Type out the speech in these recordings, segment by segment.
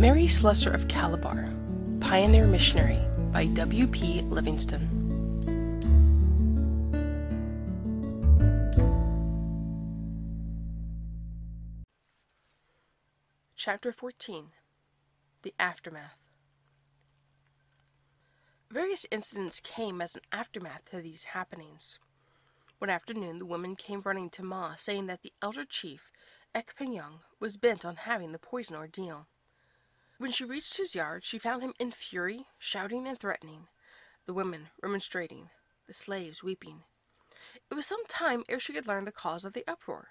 Mary Slessor of Calabar, Pioneer Missionary by W. P. Livingstone. Chapter 14 The Aftermath Various incidents came as an aftermath to these happenings. One afternoon, the women came running to Ma, saying that the elder chief, Ek Young, was bent on having the poison ordeal. When she reached his yard, she found him in fury, shouting and threatening, the women remonstrating, the slaves weeping. It was some time ere she could learn the cause of the uproar.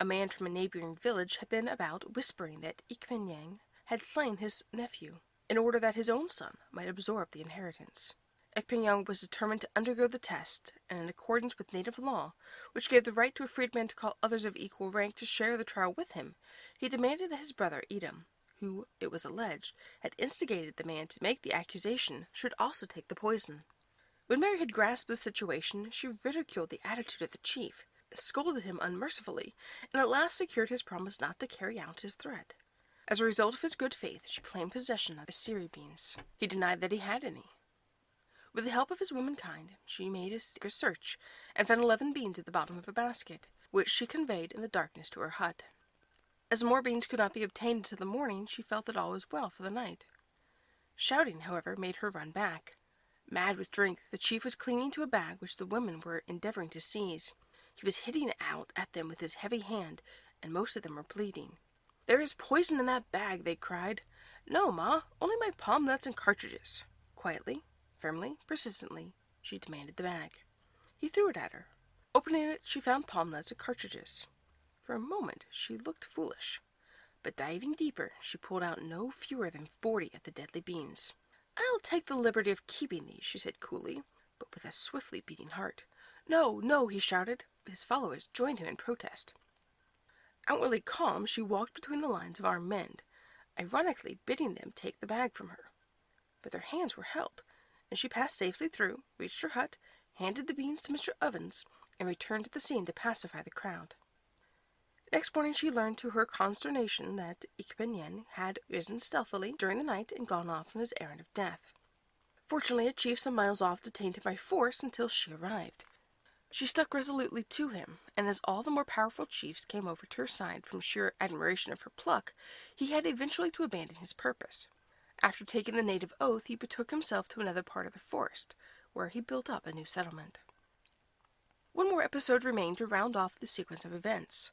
A man from a neighboring village had been about whispering that Ekpenyong had slain his nephew in order that his own son might absorb the inheritance. Ekpenyong was determined to undergo the test, and in accordance with native law, which gave the right to a freedman to call others of equal rank to share the trial with him, he demanded that his brother Edom, who, it was alleged, had instigated the man to make the accusation, should also take the poison. When Mary had grasped the situation, she ridiculed the attitude of the chief, scolded him unmercifully, and at last secured his promise not to carry out his threat. As a result of his good faith, she claimed possession of the esere beans. He denied that he had any. With the help of his womankind, she made a secret search, and found eleven beans at the bottom of a basket, which she conveyed in the darkness to her hut. As more beans could not be obtained until the morning, she felt that all was well for the night. Shouting, however, made her run back. Mad with drink, the chief was clinging to a bag which the women were endeavoring to seize. He was hitting out at them with his heavy hand, and most of them were bleeding. There is poison in that bag, they cried. No, Ma, only my palm nuts and cartridges. Quietly, firmly, persistently, she demanded the bag. He threw it at her. Opening it, she found palm nuts and cartridges. For a moment, she looked foolish. But diving deeper, she pulled out no fewer than forty of the deadly beans. I'll take the liberty of keeping these, she said coolly, but with a swiftly beating heart. No, no, he shouted. His followers joined him in protest. Outwardly calm, she walked between the lines of armed men, ironically bidding them take the bag from her. But their hands were held, and she passed safely through, reached her hut, handed the beans to Mr. Ovens, and returned to the scene to pacify the crowd. Next morning she learned to her consternation that Ekpenyong had risen stealthily during the night and gone off on his errand of death. Fortunately, a chief some miles off detained him by force until she arrived. She stuck resolutely to him, and as all the more powerful chiefs came over to her side from sheer admiration of her pluck, he had eventually to abandon his purpose. After taking the native oath, he betook himself to another part of the forest, where he built up a new settlement. One more episode remained to round off the sequence of events.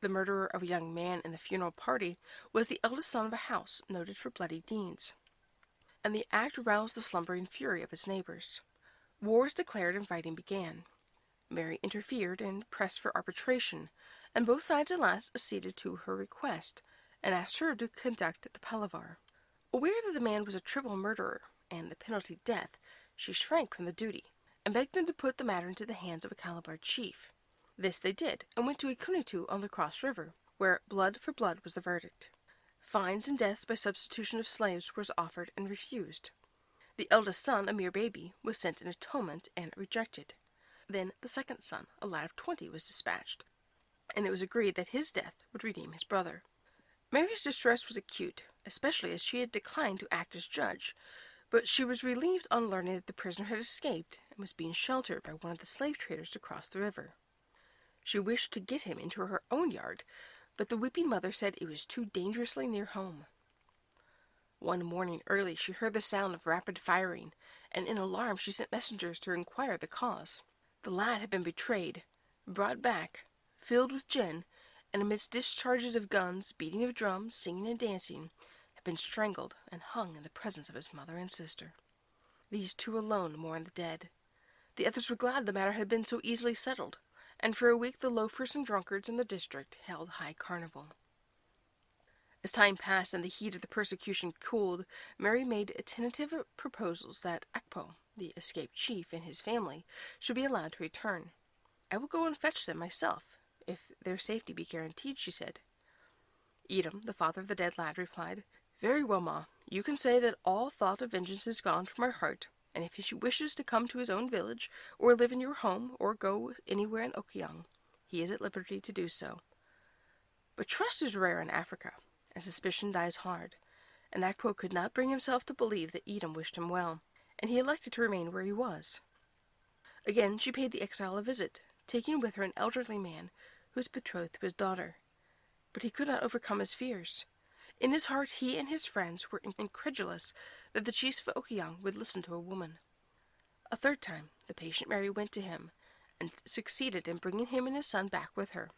The murderer of a young man in the funeral party was the eldest son of a house noted for bloody deeds, and the act roused the slumbering fury of his neighbors. War was declared and fighting began. Mary interfered and pressed for arbitration, and both sides at last acceded to her request and asked her to conduct the palaver. Aware that the man was a triple murderer and the penalty death, she shrank from the duty and begged them to put the matter into the hands of a Calabar chief. This they did, and went to Ikunitu on the Cross River, where blood for blood was the verdict. Fines and deaths by substitution of slaves was offered and refused. The eldest son, a mere baby, was sent in atonement and rejected. Then the second son, a lad of twenty, was dispatched, and it was agreed that his death would redeem his brother. Mary's distress was acute, especially as she had declined to act as judge, but she was relieved on learning that the prisoner had escaped and was being sheltered by one of the slave traders across the river. She wished to get him into her own yard, but the weeping mother said it was too dangerously near home. One morning early she heard the sound of rapid firing, and in alarm she sent messengers to inquire the cause. The lad had been betrayed, brought back, filled with gin, and amidst discharges of guns, beating of drums, singing and dancing, had been strangled and hung in the presence of his mother and sister. These two alone mourned the dead. The others were glad the matter had been so easily settled, and for a week the loafers and drunkards in the district held high carnival. As time passed and the heat of the persecution cooled, Mary made tentative proposals that Akpo, the escaped chief, and his family should be allowed to return. I will go and fetch them myself, if their safety be guaranteed, she said. Edom, the father of the dead lad, replied, Very well, Ma. You can say that all thought of vengeance is gone from our heart, and if he wishes to come to his own village, or live in your home, or go anywhere in Okoyong, he is at liberty to do so. But trust is rare in Africa, and suspicion dies hard, and Akpo could not bring himself to believe that Edom wished him well, and he elected to remain where he was. Again she paid the exile a visit, taking with her an elderly man who was betrothed to his daughter. But he could not overcome his fears. In his heart he and his friends were incredulous that the chiefs of Okoyong would listen to a woman. A third time the patient Mary went to him, and succeeded in bringing him and his son back with her,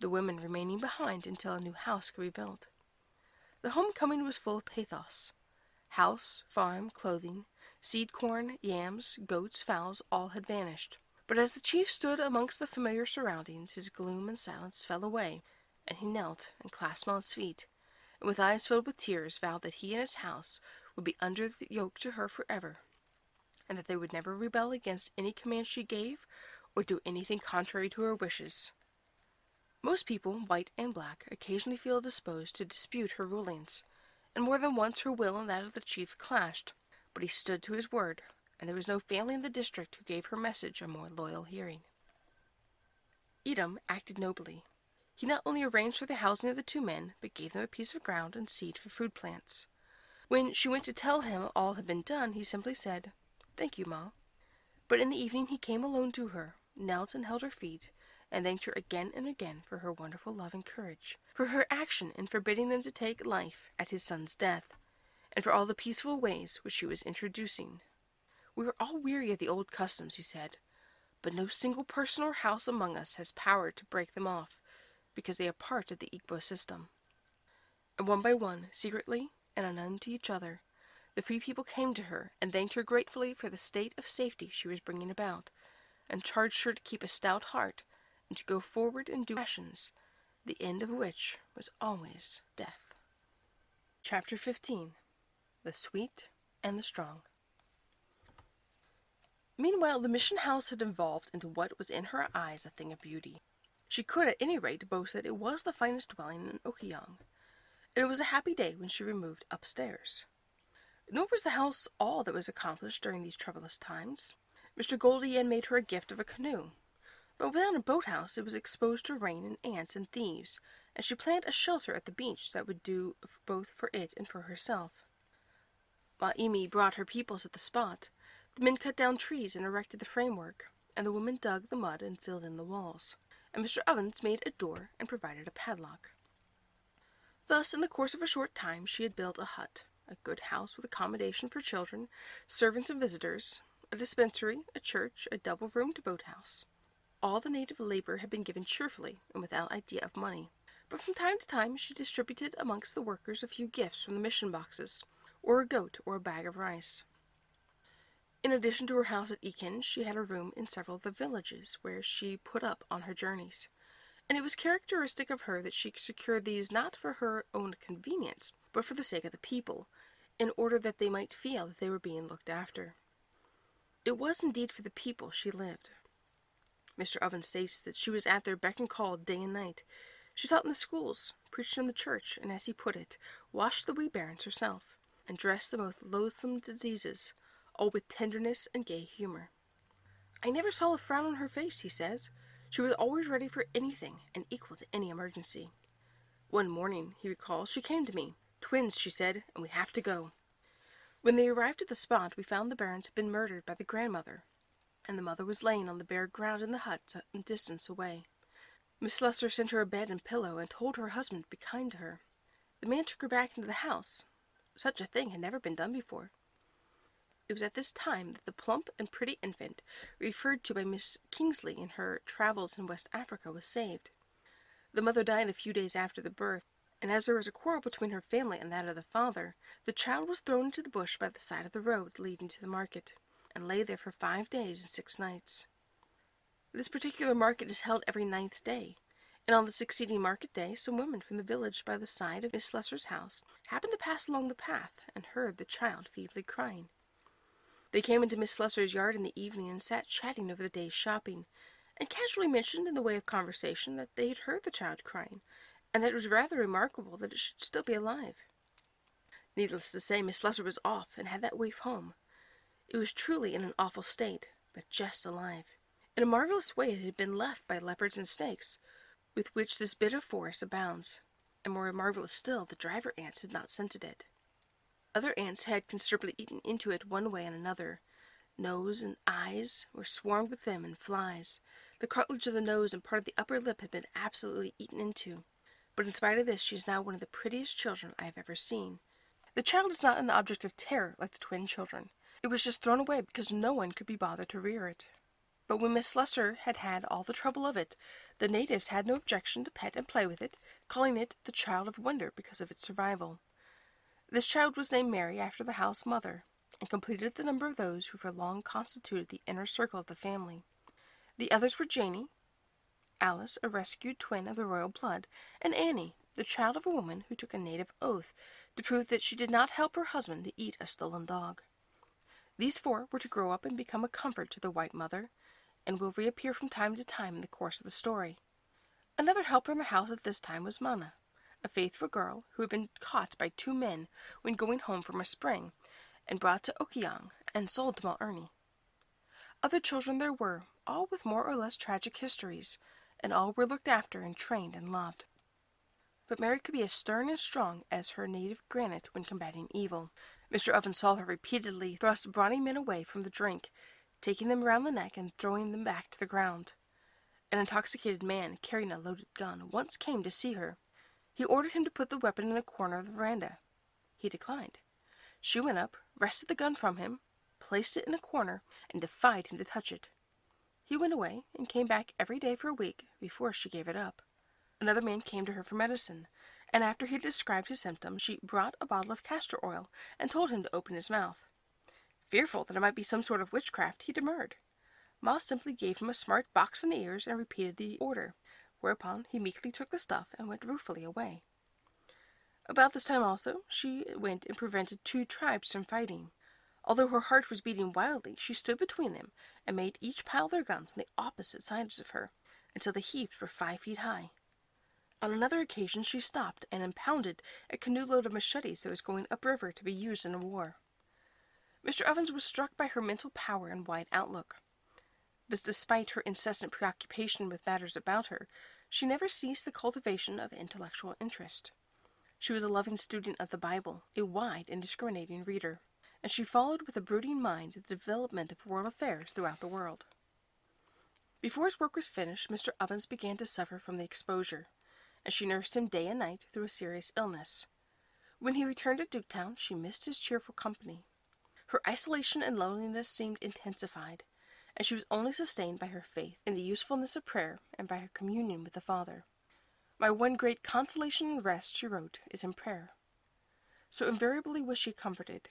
the women remaining behind until a new house could be built. The homecoming was full of pathos. House, farm, clothing, seed corn, yams, goats, fowls, all had vanished. But as the chief stood amongst the familiar surroundings, his gloom and silence fell away, and he knelt and clasped Ma's feet, and with eyes filled with tears vowed that he and his house would be under the yoke to her forever, and that they would never rebel against any command she gave or do anything contrary to her wishes. Most people, white and black, occasionally feel disposed to dispute her rulings, and more than once her will and that of the chief clashed, but he stood to his word, and there was no family in the district who gave her message a more loyal hearing. Edom acted nobly. He not only arranged for the housing of the two men, but gave them a piece of ground and seed for food plants. When she went to tell him all had been done, he simply said, Thank you, Ma. But in the evening he came alone to her, knelt and held her feet, and thanked her again and again for her wonderful love and courage, for her action in forbidding them to take life at his son's death, and for all the peaceful ways which she was introducing. We are all weary of the old customs, he said, but no single person or house among us has power to break them off, because they are part of the Egbo system. And one by one, secretly and unknown to each other, the free people came to her and thanked her gratefully for the state of safety she was bringing about, and charged her to keep a stout heart and to go forward and do actions, the end of which was always death. Chapter 15 The Sweet and the Strong. Meanwhile, the mission house had evolved into what was in her eyes a thing of beauty. She could at any rate boast that it was the finest dwelling in Okoyong, and it was a happy day when she removed upstairs. Nor was the house all that was accomplished during these troublous times. Mr. Goldie made her a gift of a canoe, but without a boathouse, it was exposed to rain and ants and thieves, and she planned a shelter at the beach that would do both for it and for herself. Ma'imi brought her people to the spot. The men cut down trees and erected the framework, and the women dug the mud and filled in the walls, and Mr. Ovens made a door and provided a padlock. Thus, in the course of a short time, she had built a hut, a good house with accommodation for children, servants and visitors, a dispensary, a church, a double roomed boathouse. All the native labor had been given cheerfully and without idea of money, but from time to time she distributed amongst the workers a few gifts from the mission boxes, or a goat or a bag of rice. In addition to her house at Ikin, she had a room in several of the villages where she put up on her journeys, and it was characteristic of her that she secured these not for her own convenience, but for the sake of the people, in order that they might feel that they were being looked after. It was indeed for the people she lived, Mr. Ovens states that she was at their beck and call day and night. She taught in the schools, preached in the church, and, as he put it, washed the wee bairns herself, and dressed the most loathsome diseases, all with tenderness and gay humor. I never saw a frown on her face, he says. She was always ready for anything and equal to any emergency. One morning, he recalls, she came to me. Twins, she said, and we have to go. When they arrived at the spot, we found the bairns had been murdered by the grandmother, and the mother was laying on the bare ground in the hut some distance away. Miss Slessor sent her a bed and pillow and told her husband to be kind to her. The man took her back into the house. Such a thing had never been done before. It was at this time that the plump and pretty infant, referred to by Miss Kingsley in her travels in West Africa, was saved. The mother died a few days after the birth, and as there was a quarrel between her family and that of the father, the child was thrown into the bush by the side of the road leading to the market and lay there for five days and six nights. This particular market is held every ninth day, and on the succeeding market day some women from the village by the side of Miss Slessor's house happened to pass along the path and heard the child feebly crying. They came into Miss Slessor's yard in the evening and sat chatting over the day's shopping, and casually mentioned in the way of conversation that they had heard the child crying, and that it was rather remarkable that it should still be alive. Needless to say, Miss Slessor was off and had that waif home, it was truly in an awful state, but just alive. In a marvelous way it had been left by leopards and snakes, with which this bit of forest abounds. and more marvelous still, the driver ants had not scented it. Other ants had considerably eaten into it one way and another. Nose and eyes were swarmed with them and flies. The cartilage of the nose and part of the upper lip had been absolutely eaten into. But in spite of this, she is now one of the prettiest children I have ever seen. The child is not an object of terror like the twin children. It was just thrown away because no one could be bothered to rear it. But when Miss Slessor had had all the trouble of it, the natives had no objection to pet and play with it, calling it the child of wonder because of its survival. This child was named Mary after the house mother, and completed the number of those who for long constituted the inner circle of the family. The others were Janie, Alice, a rescued twin of the royal blood, and Annie, the child of a woman who took a native oath to prove that she did not help her husband to eat a stolen dog. These four were to grow up and become a comfort to the white mother, and will reappear from time to time in the course of the story. Another helper in the house at this time was Mana, a faithful girl who had been caught by two men when going home from a spring, and brought to Okoyong and sold to Ernie. Other children there were, all with more or less tragic histories, and all were looked after and trained and loved. But Mary could be as stern and strong as her native granite when combating evil. Mr. Ovens saw her repeatedly thrust brawny men away from the drink taking them round the neck and throwing them back to the ground. An intoxicated man carrying a loaded gun once came to see her. He ordered him to put the weapon in a corner of the veranda. He declined. She went up, wrested the gun from him, placed it in a corner, and defied him to touch it. He went away and came back every day for a week before she gave it up. Another man came to her for medicine, and after he described his symptoms, she brought a bottle of castor oil and told him to open his mouth. Fearful that it might be some sort of witchcraft, he demurred. Ma simply gave him a smart box on the ears and repeated the order, whereupon he meekly took the stuff and went ruefully away. About this time also, she went and prevented two tribes from fighting. Although her heart was beating wildly, she stood between them and made each pile their guns on the opposite sides of her, until the heaps were five feet high. On another occasion she stopped and impounded a canoe load of machetes that was going upriver to be used in a war. Mr. Ovens was struck by her mental power and wide outlook. But despite her incessant preoccupation with matters about her, she never ceased the cultivation of intellectual interest. She was a loving student of the Bible, a wide and discriminating reader, and she followed with a brooding mind the development of world affairs throughout the world. Before his work was finished, Mr. Ovens began to suffer from the exposure, and she nursed him day and night through a serious illness. When he returned to Duketown, she missed his cheerful company. Her isolation and loneliness seemed intensified, and she was only sustained by her faith in the usefulness of prayer and by her communion with the Father. My one great consolation and rest, she wrote, is in prayer. So invariably was she comforted,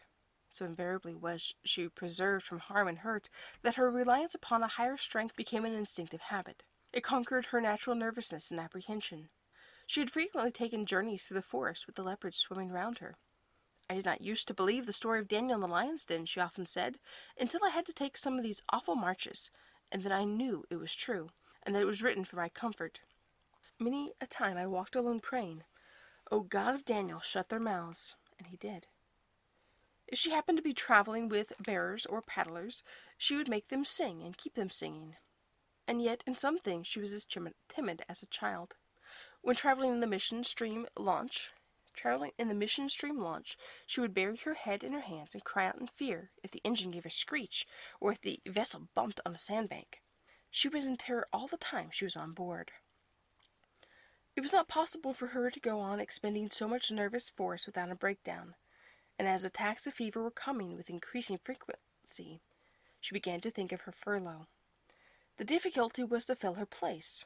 so invariably was she preserved from harm and hurt, that her reliance upon a higher strength became an instinctive habit. It conquered her natural nervousness and apprehension. She had frequently taken journeys through the forest with the leopards swimming round her, I did not use to believe the story of Daniel in the lion's den, she often said, until I had to take some of these awful marches, and then I knew it was true, and that it was written for my comfort. Many a time I walked alone praying, O God of Daniel, shut their mouths, and he did. If she happened to be traveling with bearers or paddlers, she would make them sing and keep them singing. And yet, in some things, she was as timid as a child. When traveling in the mission stream launch, Traveling in the mission stream launch, she would bury her head in her hands and cry out in fear if the engine gave a screech or if the vessel bumped on a sandbank. She was in terror all the time she was on board. It was not possible for her to go on expending so much nervous force without a breakdown, and as attacks of fever were coming with increasing frequency, she began to think of her furlough. The difficulty was to fill her place.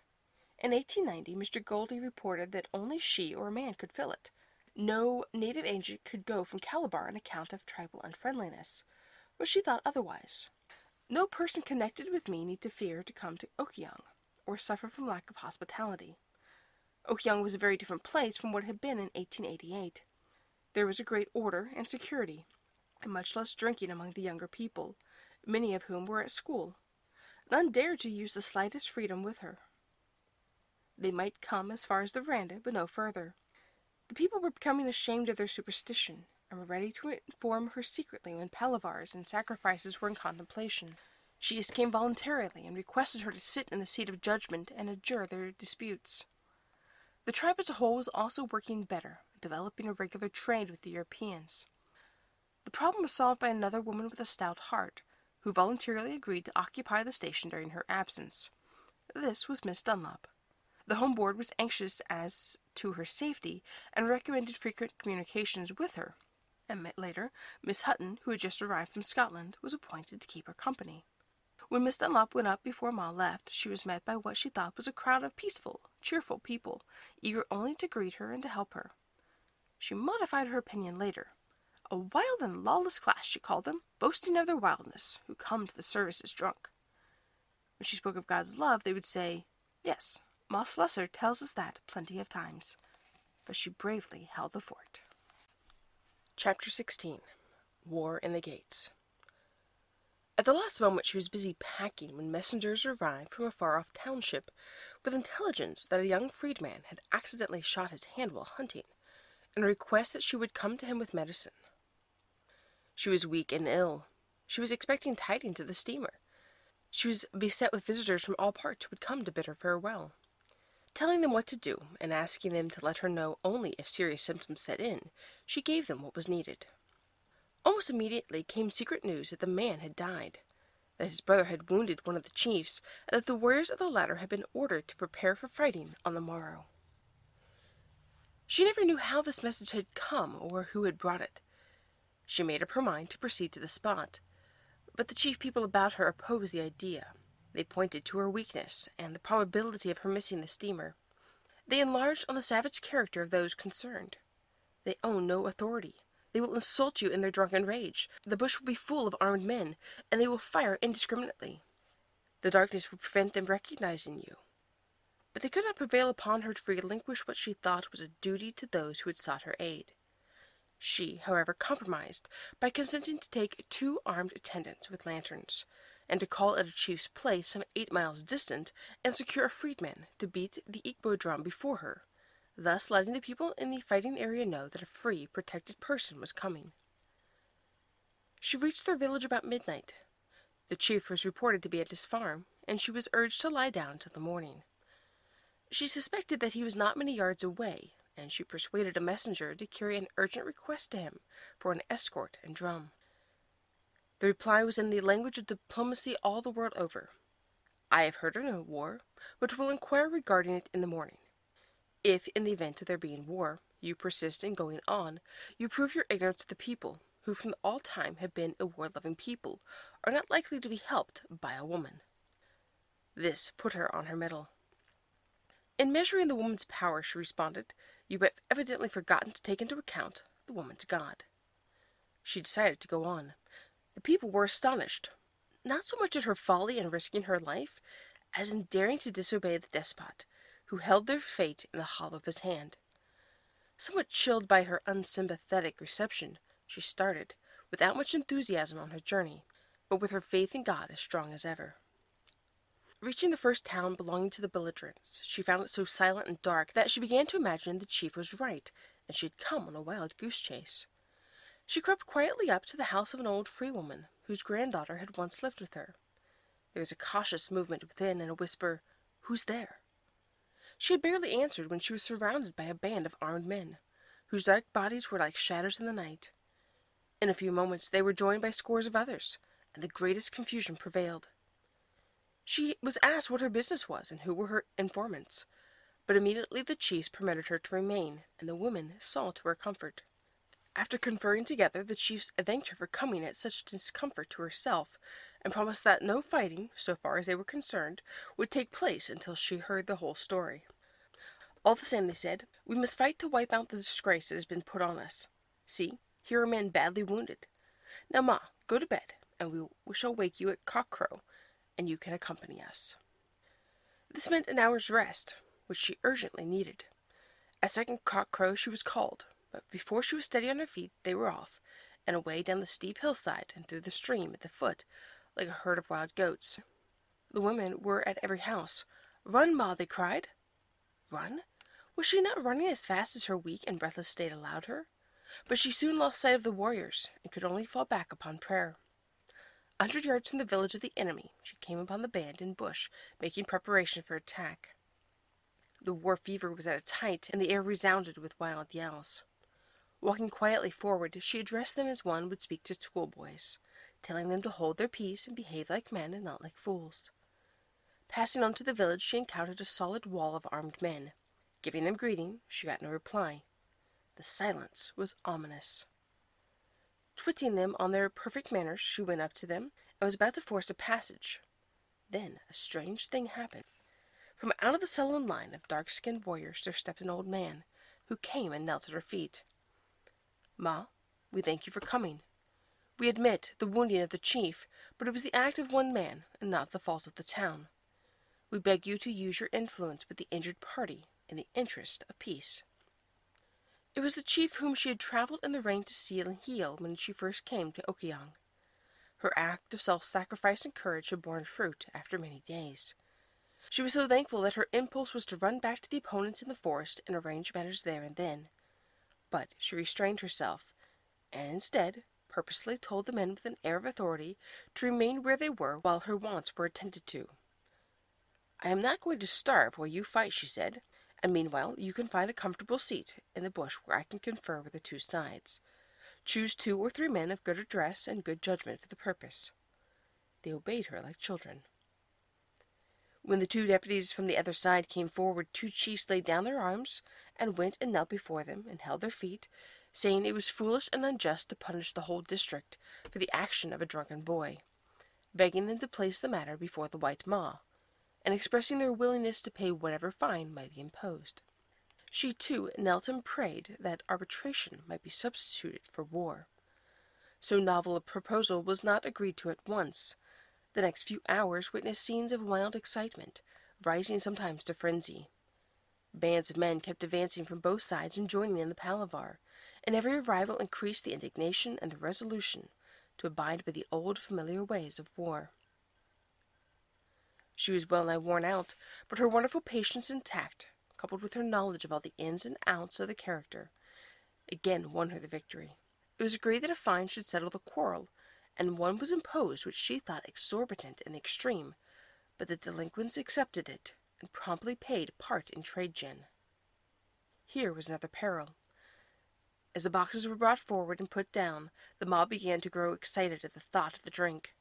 In 1890, Mr. Goldie reported that only she or a man could fill it, no native agent could go from Calabar on account of tribal unfriendliness, but she thought otherwise. No person connected with me need to fear to come to Okoyong, or suffer from lack of hospitality. Okoyong was a very different place from what it had been in 1888. There was a great order and security, and much less drinking among the younger people, many of whom were at school. None dared to use the slightest freedom with her. They might come as far as the veranda, but no further. The people were becoming ashamed of their superstition, and were ready to inform her secretly when palavers and sacrifices were in contemplation. She came voluntarily and requested her to sit in the seat of judgment and adjure their disputes. The tribe as a whole was also working better, developing a regular trade with the Europeans. The problem was solved by another woman with a stout heart, who voluntarily agreed to occupy the station during her absence. This was Miss Dunlop. The Home Board was anxious as to her safety and recommended frequent communications with her. And later, Miss Hutton, who had just arrived from Scotland, was appointed to keep her company. When Miss Dunlop went up before Ma left, she was met by what she thought was a crowd of peaceful, cheerful people, eager only to greet her and to help her. She modified her opinion later. A wild and lawless class, she called them, boasting of their wildness, who come to the services drunk. When she spoke of God's love, they would say, Yes, Ma Slessor tells us that plenty of times. But she bravely held the fort. Chapter 16 War in the Gates At the last moment she was busy packing when messengers arrived from a far-off township with intelligence that a young freedman had accidentally shot his hand while hunting, and a request that she would come to him with medicine. She was weak and ill. She was expecting tidings of the steamer. She was beset with visitors from all parts who would come to bid her farewell. Telling them what to do, and asking them to let her know only if serious symptoms set in, she gave them what was needed. Almost immediately came secret news that the man had died, that his brother had wounded one of the chiefs, and that the warriors of the latter had been ordered to prepare for fighting on the morrow. She never knew how this message had come or who had brought it. She made up her mind to proceed to the spot, but the chief people about her opposed the idea. They pointed to her weakness and the probability of her missing the steamer. They enlarged on the savage character of those concerned. They own no authority. They will insult you in their drunken rage. The bush will be full of armed men, and they will fire indiscriminately. The darkness will prevent them recognizing you. But they could not prevail upon her to relinquish what she thought was a duty to those who had sought her aid. She, however, compromised by consenting to take two armed attendants with lanterns, and to call at a chief's place some eight miles distant and secure a freedman to beat the Egbo drum before her, thus letting the people in the fighting area know that a free, protected person was coming. She reached their village about midnight. The chief was reported to be at his farm, and she was urged to lie down till the morning. She suspected that he was not many yards away, and she persuaded a messenger to carry an urgent request to him for an escort and drum. The reply was in the language of diplomacy all the world over. I have heard of no war, but will inquire regarding it in the morning. If, in the event of there being war, you persist in going on, you prove your ignorance to the people, who from all time have been a war-loving people, are not likely to be helped by a woman. This put her on her mettle. In measuring the woman's power, she responded, you have evidently forgotten to take into account the woman's God. She decided to go on, the people were astonished, not so much at her folly in risking her life, as in daring to disobey the despot, who held their fate in the hollow of his hand. Somewhat chilled by her unsympathetic reception, she started, without much enthusiasm, on her journey, but with her faith in God as strong as ever. Reaching the first town belonging to the belligerents, she found it so silent and dark that she began to imagine the chief was right, and she had come on a wild goose chase. She crept quietly up to the house of an old free woman, whose granddaughter had once lived with her. There was a cautious movement within, and a whisper, Who's there? She had barely answered when she was surrounded by a band of armed men, whose dark bodies were like shadows in the night. In a few moments they were joined by scores of others, and the greatest confusion prevailed. She was asked what her business was and who were her informants, but immediately the chiefs permitted her to remain, and the women saw to her comfort. After conferring together, the chiefs thanked her for coming at such discomfort to herself, and promised that no fighting, so far as they were concerned, would take place until she heard the whole story. All the same, they said, we must fight to wipe out the disgrace that has been put on us. See, here are men badly wounded. Now, Ma, go to bed, and we, we shall wake you at cockcrow, and you can accompany us. This meant an hour's rest, which she urgently needed. At second cockcrow she was called, but before she was steady on her feet, they were off, and away down the steep hillside and through the stream at the foot, like a herd of wild goats. The women were at every house. Run, Ma, they cried. Run? Was she not running as fast as her weak and breathless state allowed her? But she soon lost sight of the warriors, and could only fall back upon prayer. A hundred yards from the village of the enemy, she came upon the band in bush, making preparation for attack. The war fever was at its height, and the air resounded with wild yells. Walking quietly forward, she addressed them as one would speak to schoolboys, telling them to hold their peace and behave like men and not like fools. Passing on to the village, she encountered a solid wall of armed men. Giving them greeting, she got no reply. The silence was ominous. Twitting them on their perfect manners, she went up to them and was about to force a passage. Then a strange thing happened. From out of the sullen line of dark skinned warriors there stepped an old man, who came and knelt at her feet. Ma, we thank you for coming. We admit the wounding of the chief, but it was the act of one man, and not the fault of the town. We beg you to use your influence with the injured party in the interest of peace. It was the chief whom she had traveled in the rain to see and heal when she first came to Okoyong. Her act of self sacrifice and courage had borne fruit after many days. She was so thankful that her impulse was to run back to the opponents in the forest and arrange matters there and then. But she restrained herself, and instead purposely told the men with an air of authority to remain where they were while her wants were attended to. I am not going to starve while you fight, she said, and meanwhile you can find a comfortable seat in the bush where I can confer with the two sides. Choose two or three men of good address and good judgment for the purpose. They obeyed her like children. When the two deputies from the other side came forward, two chiefs laid down their arms and went and knelt before them and held their feet, saying it was foolish and unjust to punish the whole district for the action of a drunken boy, begging them to place the matter before the white ma, and expressing their willingness to pay whatever fine might be imposed. She too knelt and prayed that arbitration might be substituted for war. So novel a proposal was not agreed to at once. The next few hours witnessed scenes of wild excitement, rising sometimes to frenzy. Bands of men kept advancing from both sides and joining in the palaver, and every arrival increased the indignation and the resolution to abide by the old familiar ways of war. She was well nigh worn out, but her wonderful patience and tact coupled with her knowledge of all the ins and outs of the character, again won her the victory. It was agreed that a fine should settle the quarrel, and one was imposed which she thought exorbitant in the extreme, but the delinquents accepted it and promptly paid part in trade gin. Here was another peril. As the boxes were brought forward and put down, the mob began to grow excited at the thought of the drink.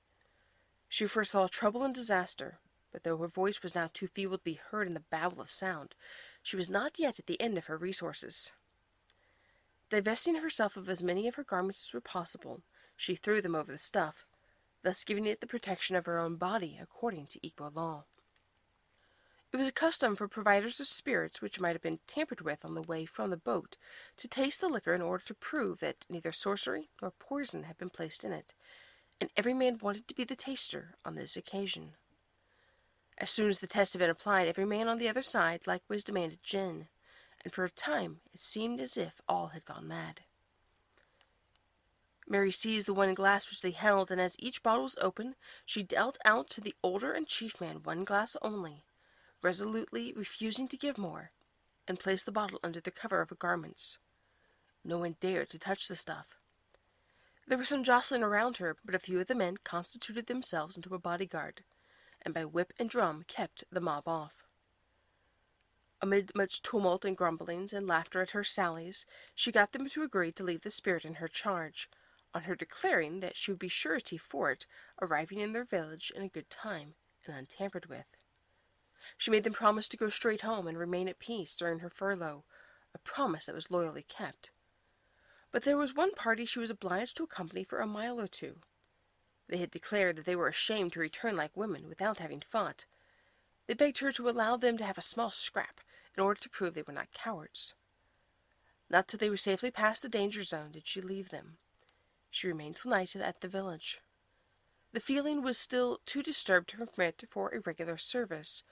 She foresaw trouble and disaster, but though her voice was now too feeble to be heard in the babel of sound, she was not yet at the end of her resources. Divesting herself of as many of her garments as were possible, she threw them over the stuff, thus giving it the protection of her own body according to equal law. It was a custom for providers of spirits which might have been tampered with on the way from the boat to taste the liquor in order to prove that neither sorcery nor poison had been placed in it, and every man wanted to be the taster on this occasion. As soon as the test had been applied, every man on the other side likewise demanded gin, and for a time it seemed as if all had gone mad. Mary seized the one glass which they held, and as each bottle was opened, she dealt out to the older and chief man one glass only, resolutely refusing to give more, and placed the bottle under the cover of her garments. No one dared to touch the stuff. There was some jostling around her, but a few of the men constituted themselves into a bodyguard, and by whip and drum kept the mob off. Amid much tumult and grumblings and laughter at her sallies, she got them to agree to leave the spirit in her charge, on her declaring that she would be surety for it, arriving in their village in a good time and untampered with. She made them promise to go straight home and remain at peace during her furlough, a promise that was loyally kept. But there was one party she was obliged to accompany for a mile or two, they had declared that they were ashamed to return like women without having fought. They begged her to allow them to have a small scrap in order to prove they were not cowards. Not till they were safely past the danger zone did she leave them. She remained till night at the village. The feeling was still too disturbed to permit for a regular service,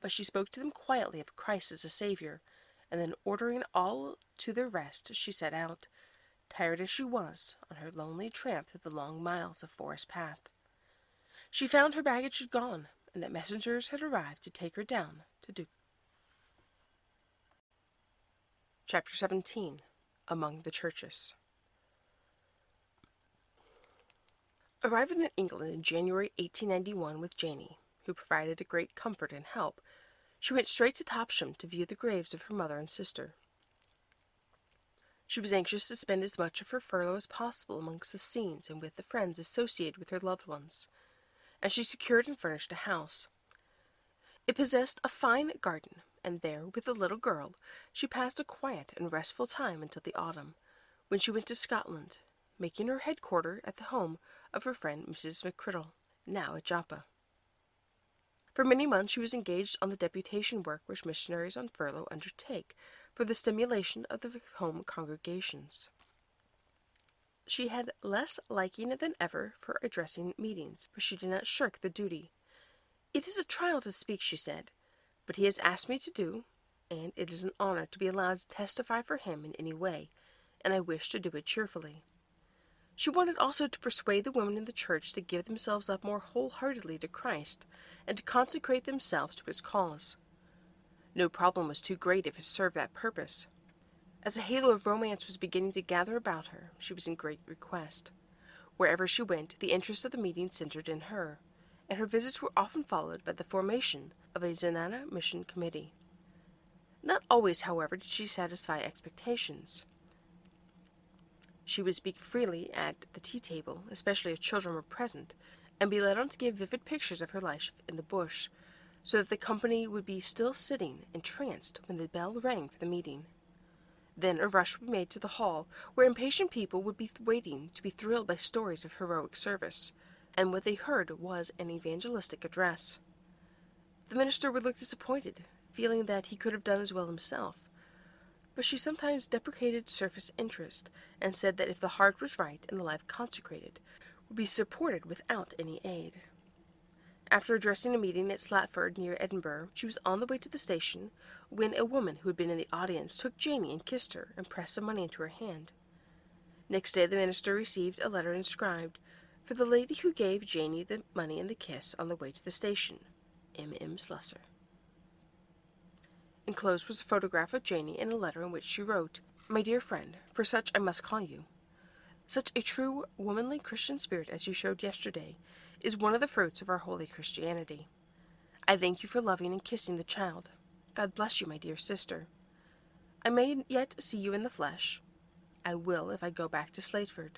but she spoke to them quietly of Christ as a Saviour, and then ordering all to their rest, she set out, tired as she was, on her lonely tramp through the long miles of forest path. She found her baggage had gone, and that messengers had arrived to take her down to Duke. Chapter 17 Among the Churches Arriving in England in January 1891 with Janey, who provided a great comfort and help, She went straight to Topsham to view the graves of her mother and sister. She was anxious to spend as much of her furlough as possible amongst the scenes and with the friends associated with her loved ones, and she secured and furnished a house. It possessed a fine garden, and there, with the little girl, she passed a quiet and restful time until the autumn, when she went to Scotland, making her headquarter at the home of her friend Mrs. McCrindle, now at Joppa. For many months she was engaged on the deputation work which missionaries on furlough undertake for the stimulation of the home congregations. She had less liking than ever for addressing meetings, but she did not shirk the duty. It is a trial to speak, she said, but he has asked me to do, and it is an honor to be allowed to testify for him in any way, and I wish to do it cheerfully. She wanted also to persuade the women in the church to give themselves up more wholeheartedly to Christ, and to consecrate themselves to his cause. No problem was too great if it served that purpose. As a halo of romance was beginning to gather about her, she was in great request. Wherever she went, the interest of the meeting centered in her, and her visits were often followed by the formation of a Zenana Mission Committee. Not always, however, did she satisfy expectations. She would speak freely at the tea table, especially if children were present, and be led on to give vivid pictures of her life in the bush, so that the company would be still sitting entranced when the bell rang for the meeting. Then a rush would be made to the hall, where impatient people would be waiting to be thrilled by stories of heroic service, and what they heard was an evangelistic address. The minister would look disappointed, feeling that he could have done as well himself. But she sometimes deprecated surface interest, and said that if the heart was right and the life consecrated, would be supported without any aid. After addressing a meeting at Slateford near Edinburgh, she was on the way to the station when a woman who had been in the audience took Janey and kissed her and pressed some money into her hand. Next day the minister received a letter inscribed, For the lady who gave Janey the money and the kiss on the way to the station, M. M. Slessor. Enclosed was a photograph of Janey and a letter in which she wrote, My dear friend, for such I must call you. Such a true womanly Christian spirit as you showed yesterday is one of the fruits of our holy Christianity. I thank you for loving and kissing the child. God bless you, my dear sister. I may yet see you in the flesh. I will if I go back to Slateford,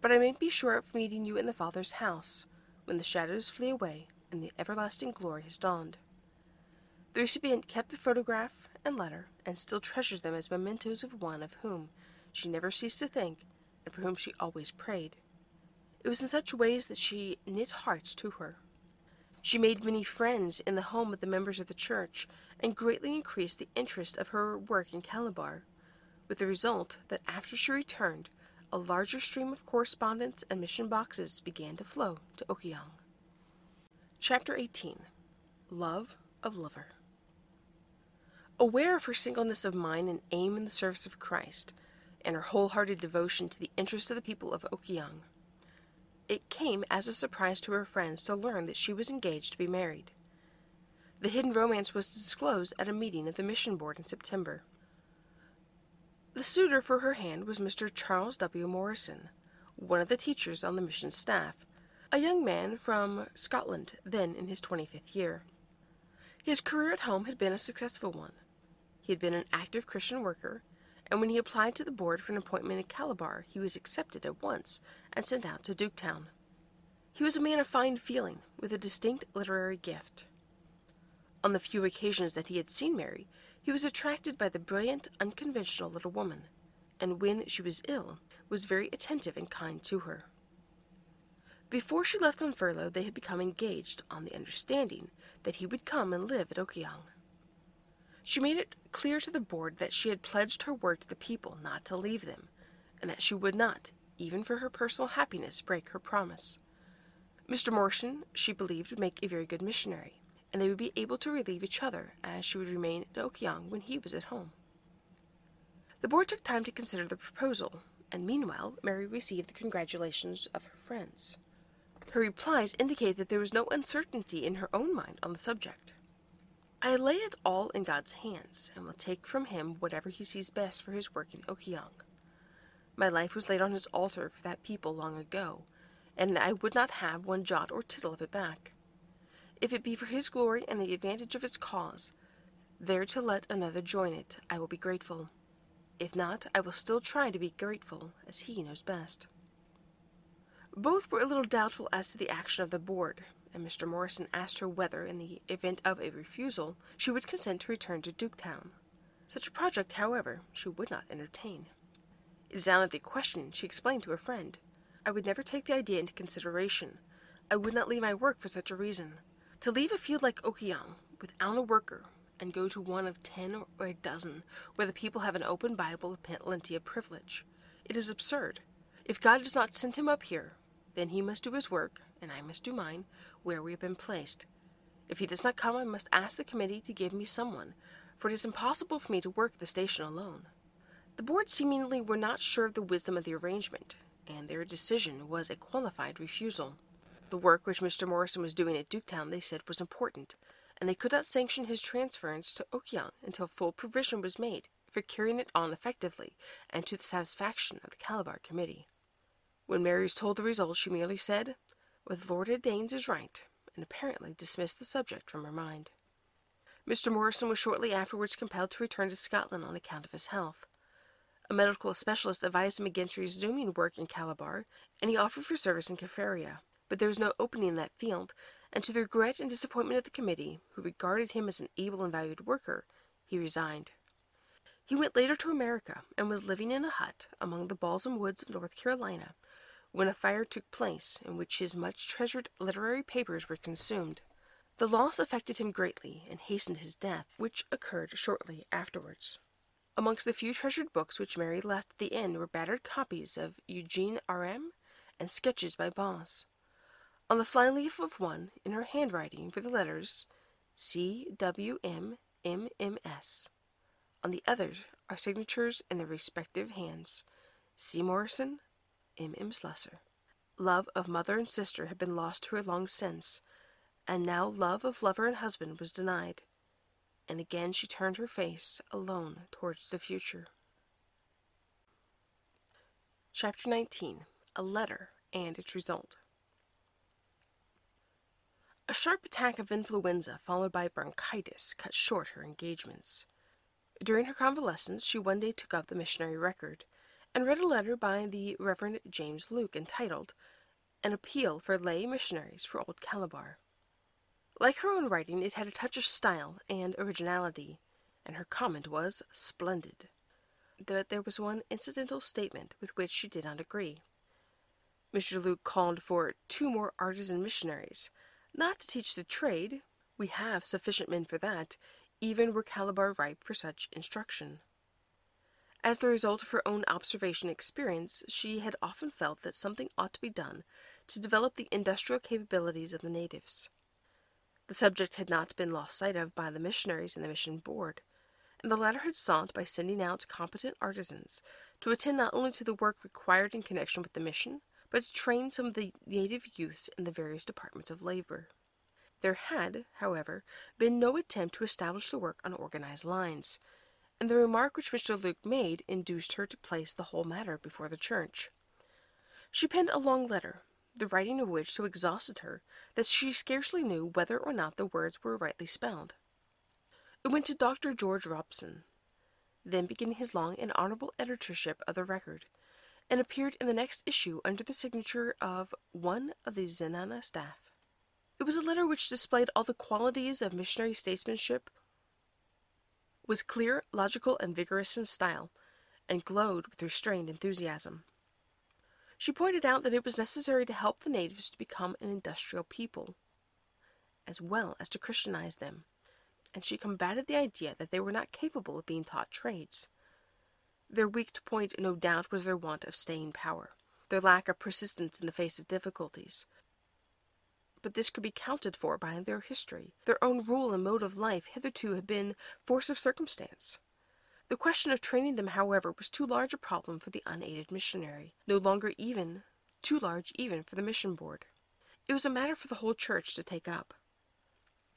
but I may be sure of meeting you in the Father's house, when the shadows flee away and the everlasting glory has dawned. The recipient kept the photograph and letter, and still treasures them as mementos of one of whom she never ceased to think, and for whom she always prayed. It was in such ways that she knit hearts to her. She made many friends in the home of the members of the church, and greatly increased the interest of her work in Calabar, with the result that after she returned, a larger stream of correspondence and mission boxes began to flow to Okoyong. Chapter 18 Love of Lover Aware of her singleness of mind and aim in the service of Christ, and her wholehearted devotion to the interests of the people of Okoyong, it came as a surprise to her friends to learn that she was engaged to be married. The hidden romance was disclosed at a meeting of the mission board in September. The suitor for her hand was Mr. Charles W. Morrison, one of the teachers on the mission staff, a young man from Scotland, then in his 25th year. His career at home had been a successful one. He had been an active Christian worker and when he applied to the board for an appointment in Calabar, he was accepted at once and sent out to Duketown. He was a man of fine feeling, with a distinct literary gift. On the few occasions that he had seen Mary, he was attracted by the brilliant, unconventional little woman, and when she was ill, was very attentive and kind to her. Before she left on furlough, they had become engaged on the understanding that he would come and live at Okoyong. She made it clear to the board that she had pledged her word to the people not to leave them, and that she would not, even for her personal happiness, break her promise. Mr. Morrison, she believed, would make a very good missionary, and they would be able to relieve each other, as she would remain at Okoyong when he was at home. The board took time to consider the proposal, and meanwhile Mary received the congratulations of her friends. Her replies indicate that there was no uncertainty in her own mind on the subject. I lay it all in God's hands, and will take from him whatever he sees best for his work in Okoyong. My life was laid on his altar for that people long ago, and I would not have one jot or tittle of it back. If it be for his glory and the advantage of its cause, there to let another join it, I will be grateful. If not, I will still try to be grateful, as he knows best. Both were a little doubtful as to the action of the board, and Mr. Morrison asked her whether, in the event of a refusal, she would consent to return to Duketown. Such a project, however, she would not entertain. It is out of the question, she explained to a friend. I would never take the idea into consideration. I would not leave my work for such a reason. To leave a field like Okoyong, without a worker, and go to one of ten or a dozen, where the people have an open Bible and plenty of privilege. It is absurd. If God does not send him up here, then he must do his work, and I must do mine, where we have been placed. If he does not come, I must ask the committee to give me someone, for it is impossible for me to work the station alone. The board seemingly were not sure of the wisdom of the arrangement, and their decision was a qualified refusal. The work which Mr. Morrison was doing at Duketown, they said, was important, and they could not sanction his transference to Okoyong until full provision was made for carrying it on effectively and to the satisfaction of the Calabar Committee. When Mary was told the result, she merely said, With Lord Danes is right, and apparently dismissed the subject from her mind. Mr. Morrison was shortly afterwards compelled to return to Scotland on account of his health. A medical specialist advised him against resuming work in Calabar, and he offered for service in Kaffraria, but there was no opening in that field, and to the regret and disappointment of the committee, who regarded him as an able and valued worker, he resigned. He went later to America and was living in a hut among the balsam woods of North Carolina when a fire took place in which his much treasured literary papers were consumed. The loss affected him greatly and hastened his death, which occurred shortly afterwards. Amongst the few treasured books which Mary left at the inn were battered copies of Eugene Aram and sketches by Boz. On the flyleaf of one, in her handwriting, were the letters C. W. M. M. M. S. On the other are signatures in their respective hands C. Morrison, M. M. Slessor. Love of mother and sister had been lost to her long since, and now love of lover and husband was denied, and again she turned her face alone towards the future. Chapter 19 A Letter and Its Result. A sharp attack of influenza, followed by bronchitis, cut short her engagements. During her convalescence, she one day took up the missionary record and read a letter by the Reverend James Luke entitled An Appeal for Lay Missionaries for Old Calabar. Like her own writing, it had a touch of style and originality, and her comment was splendid. But there was one incidental statement with which she did not agree. Mr. Luke called for two more artisan missionaries, not to teach the trade, we have sufficient men for that, even were Calabar ripe for such instruction. As the result of her own observation experience, she had often felt that something ought to be done to develop the industrial capabilities of the natives. The subject had not been lost sight of by the missionaries and the mission board, and the latter had sought, by sending out competent artisans, to attend not only to the work required in connection with the mission, but to train some of the native youths in the various departments of labor. There had, however, been no attempt to establish the work on organized lines, and the remark which Mr. Luke made induced her to place the whole matter before the church. She penned a long letter, the writing of which so exhausted her that she scarcely knew whether or not the words were rightly spelled. It went to Dr. George Robson, then began his long and honorable editorship of the record, and appeared in the next issue under the signature of one of the Zenana staff. It was a letter which displayed all the qualities of missionary statesmanship, was clear, logical, and vigorous in style, and glowed with restrained enthusiasm. She pointed out that it was necessary to help the natives to become an industrial people, as well as to Christianize them, and she combated the idea that they were not capable of being taught trades. Their weak point, no doubt, was their want of staying power, their lack of persistence in the face of difficulties. But this could be counted for by their history. Their own rule and mode of life hitherto had been force of circumstance. The question of training them, however, was too large a problem for the unaided missionary, no longer even too large even for the mission board. It was a matter for the whole church to take up.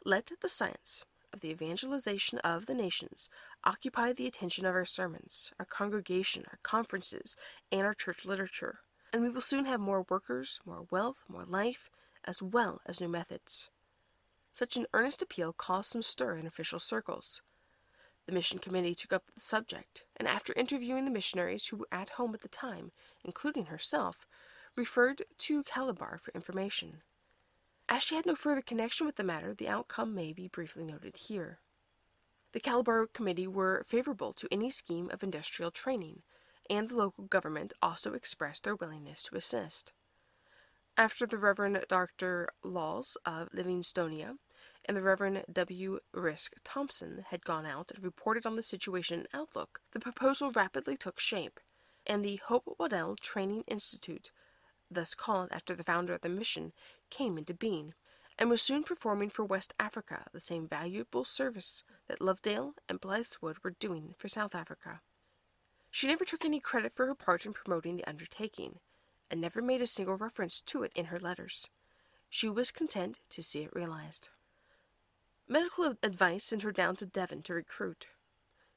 Let the science, of the evangelization of the nations occupy the attention of our sermons, our congregation, our conferences, and our church literature, and we will soon have more workers, more wealth, more life, as well as new methods. Such an earnest appeal caused some stir in official circles. The mission committee took up the subject, and after interviewing the missionaries who were at home at the time, including herself, referred to Calabar for information. As she had no further connection with the matter, the outcome may be briefly noted here. The Calabar Committee were favorable to any scheme of industrial training, and the local government also expressed their willingness to assist. After the Reverend Dr. Laws of Livingstonia and the Reverend W. Risk Thompson had gone out and reported on the situation in Outlook, the proposal rapidly took shape, and the Hope Waddell Training Institute, thus called after the founder of the mission, came into being, and was soon performing for West Africa the same valuable service that Lovedale and Blythswood were doing for South Africa. She never took any credit for her part in promoting the undertaking, and never made a single reference to it in her letters. She was content to see it realized. Medical advice sent her down to Devon to recruit.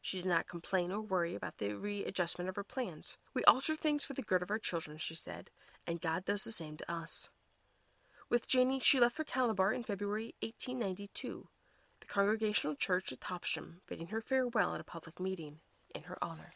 She did not complain or worry about the readjustment of her plans. We alter things for the good of our children, she said, and God does the same to us. With Janie, she left for Calabar in February 1892, the Congregational Church at Topsham bidding her farewell at a public meeting in her honor.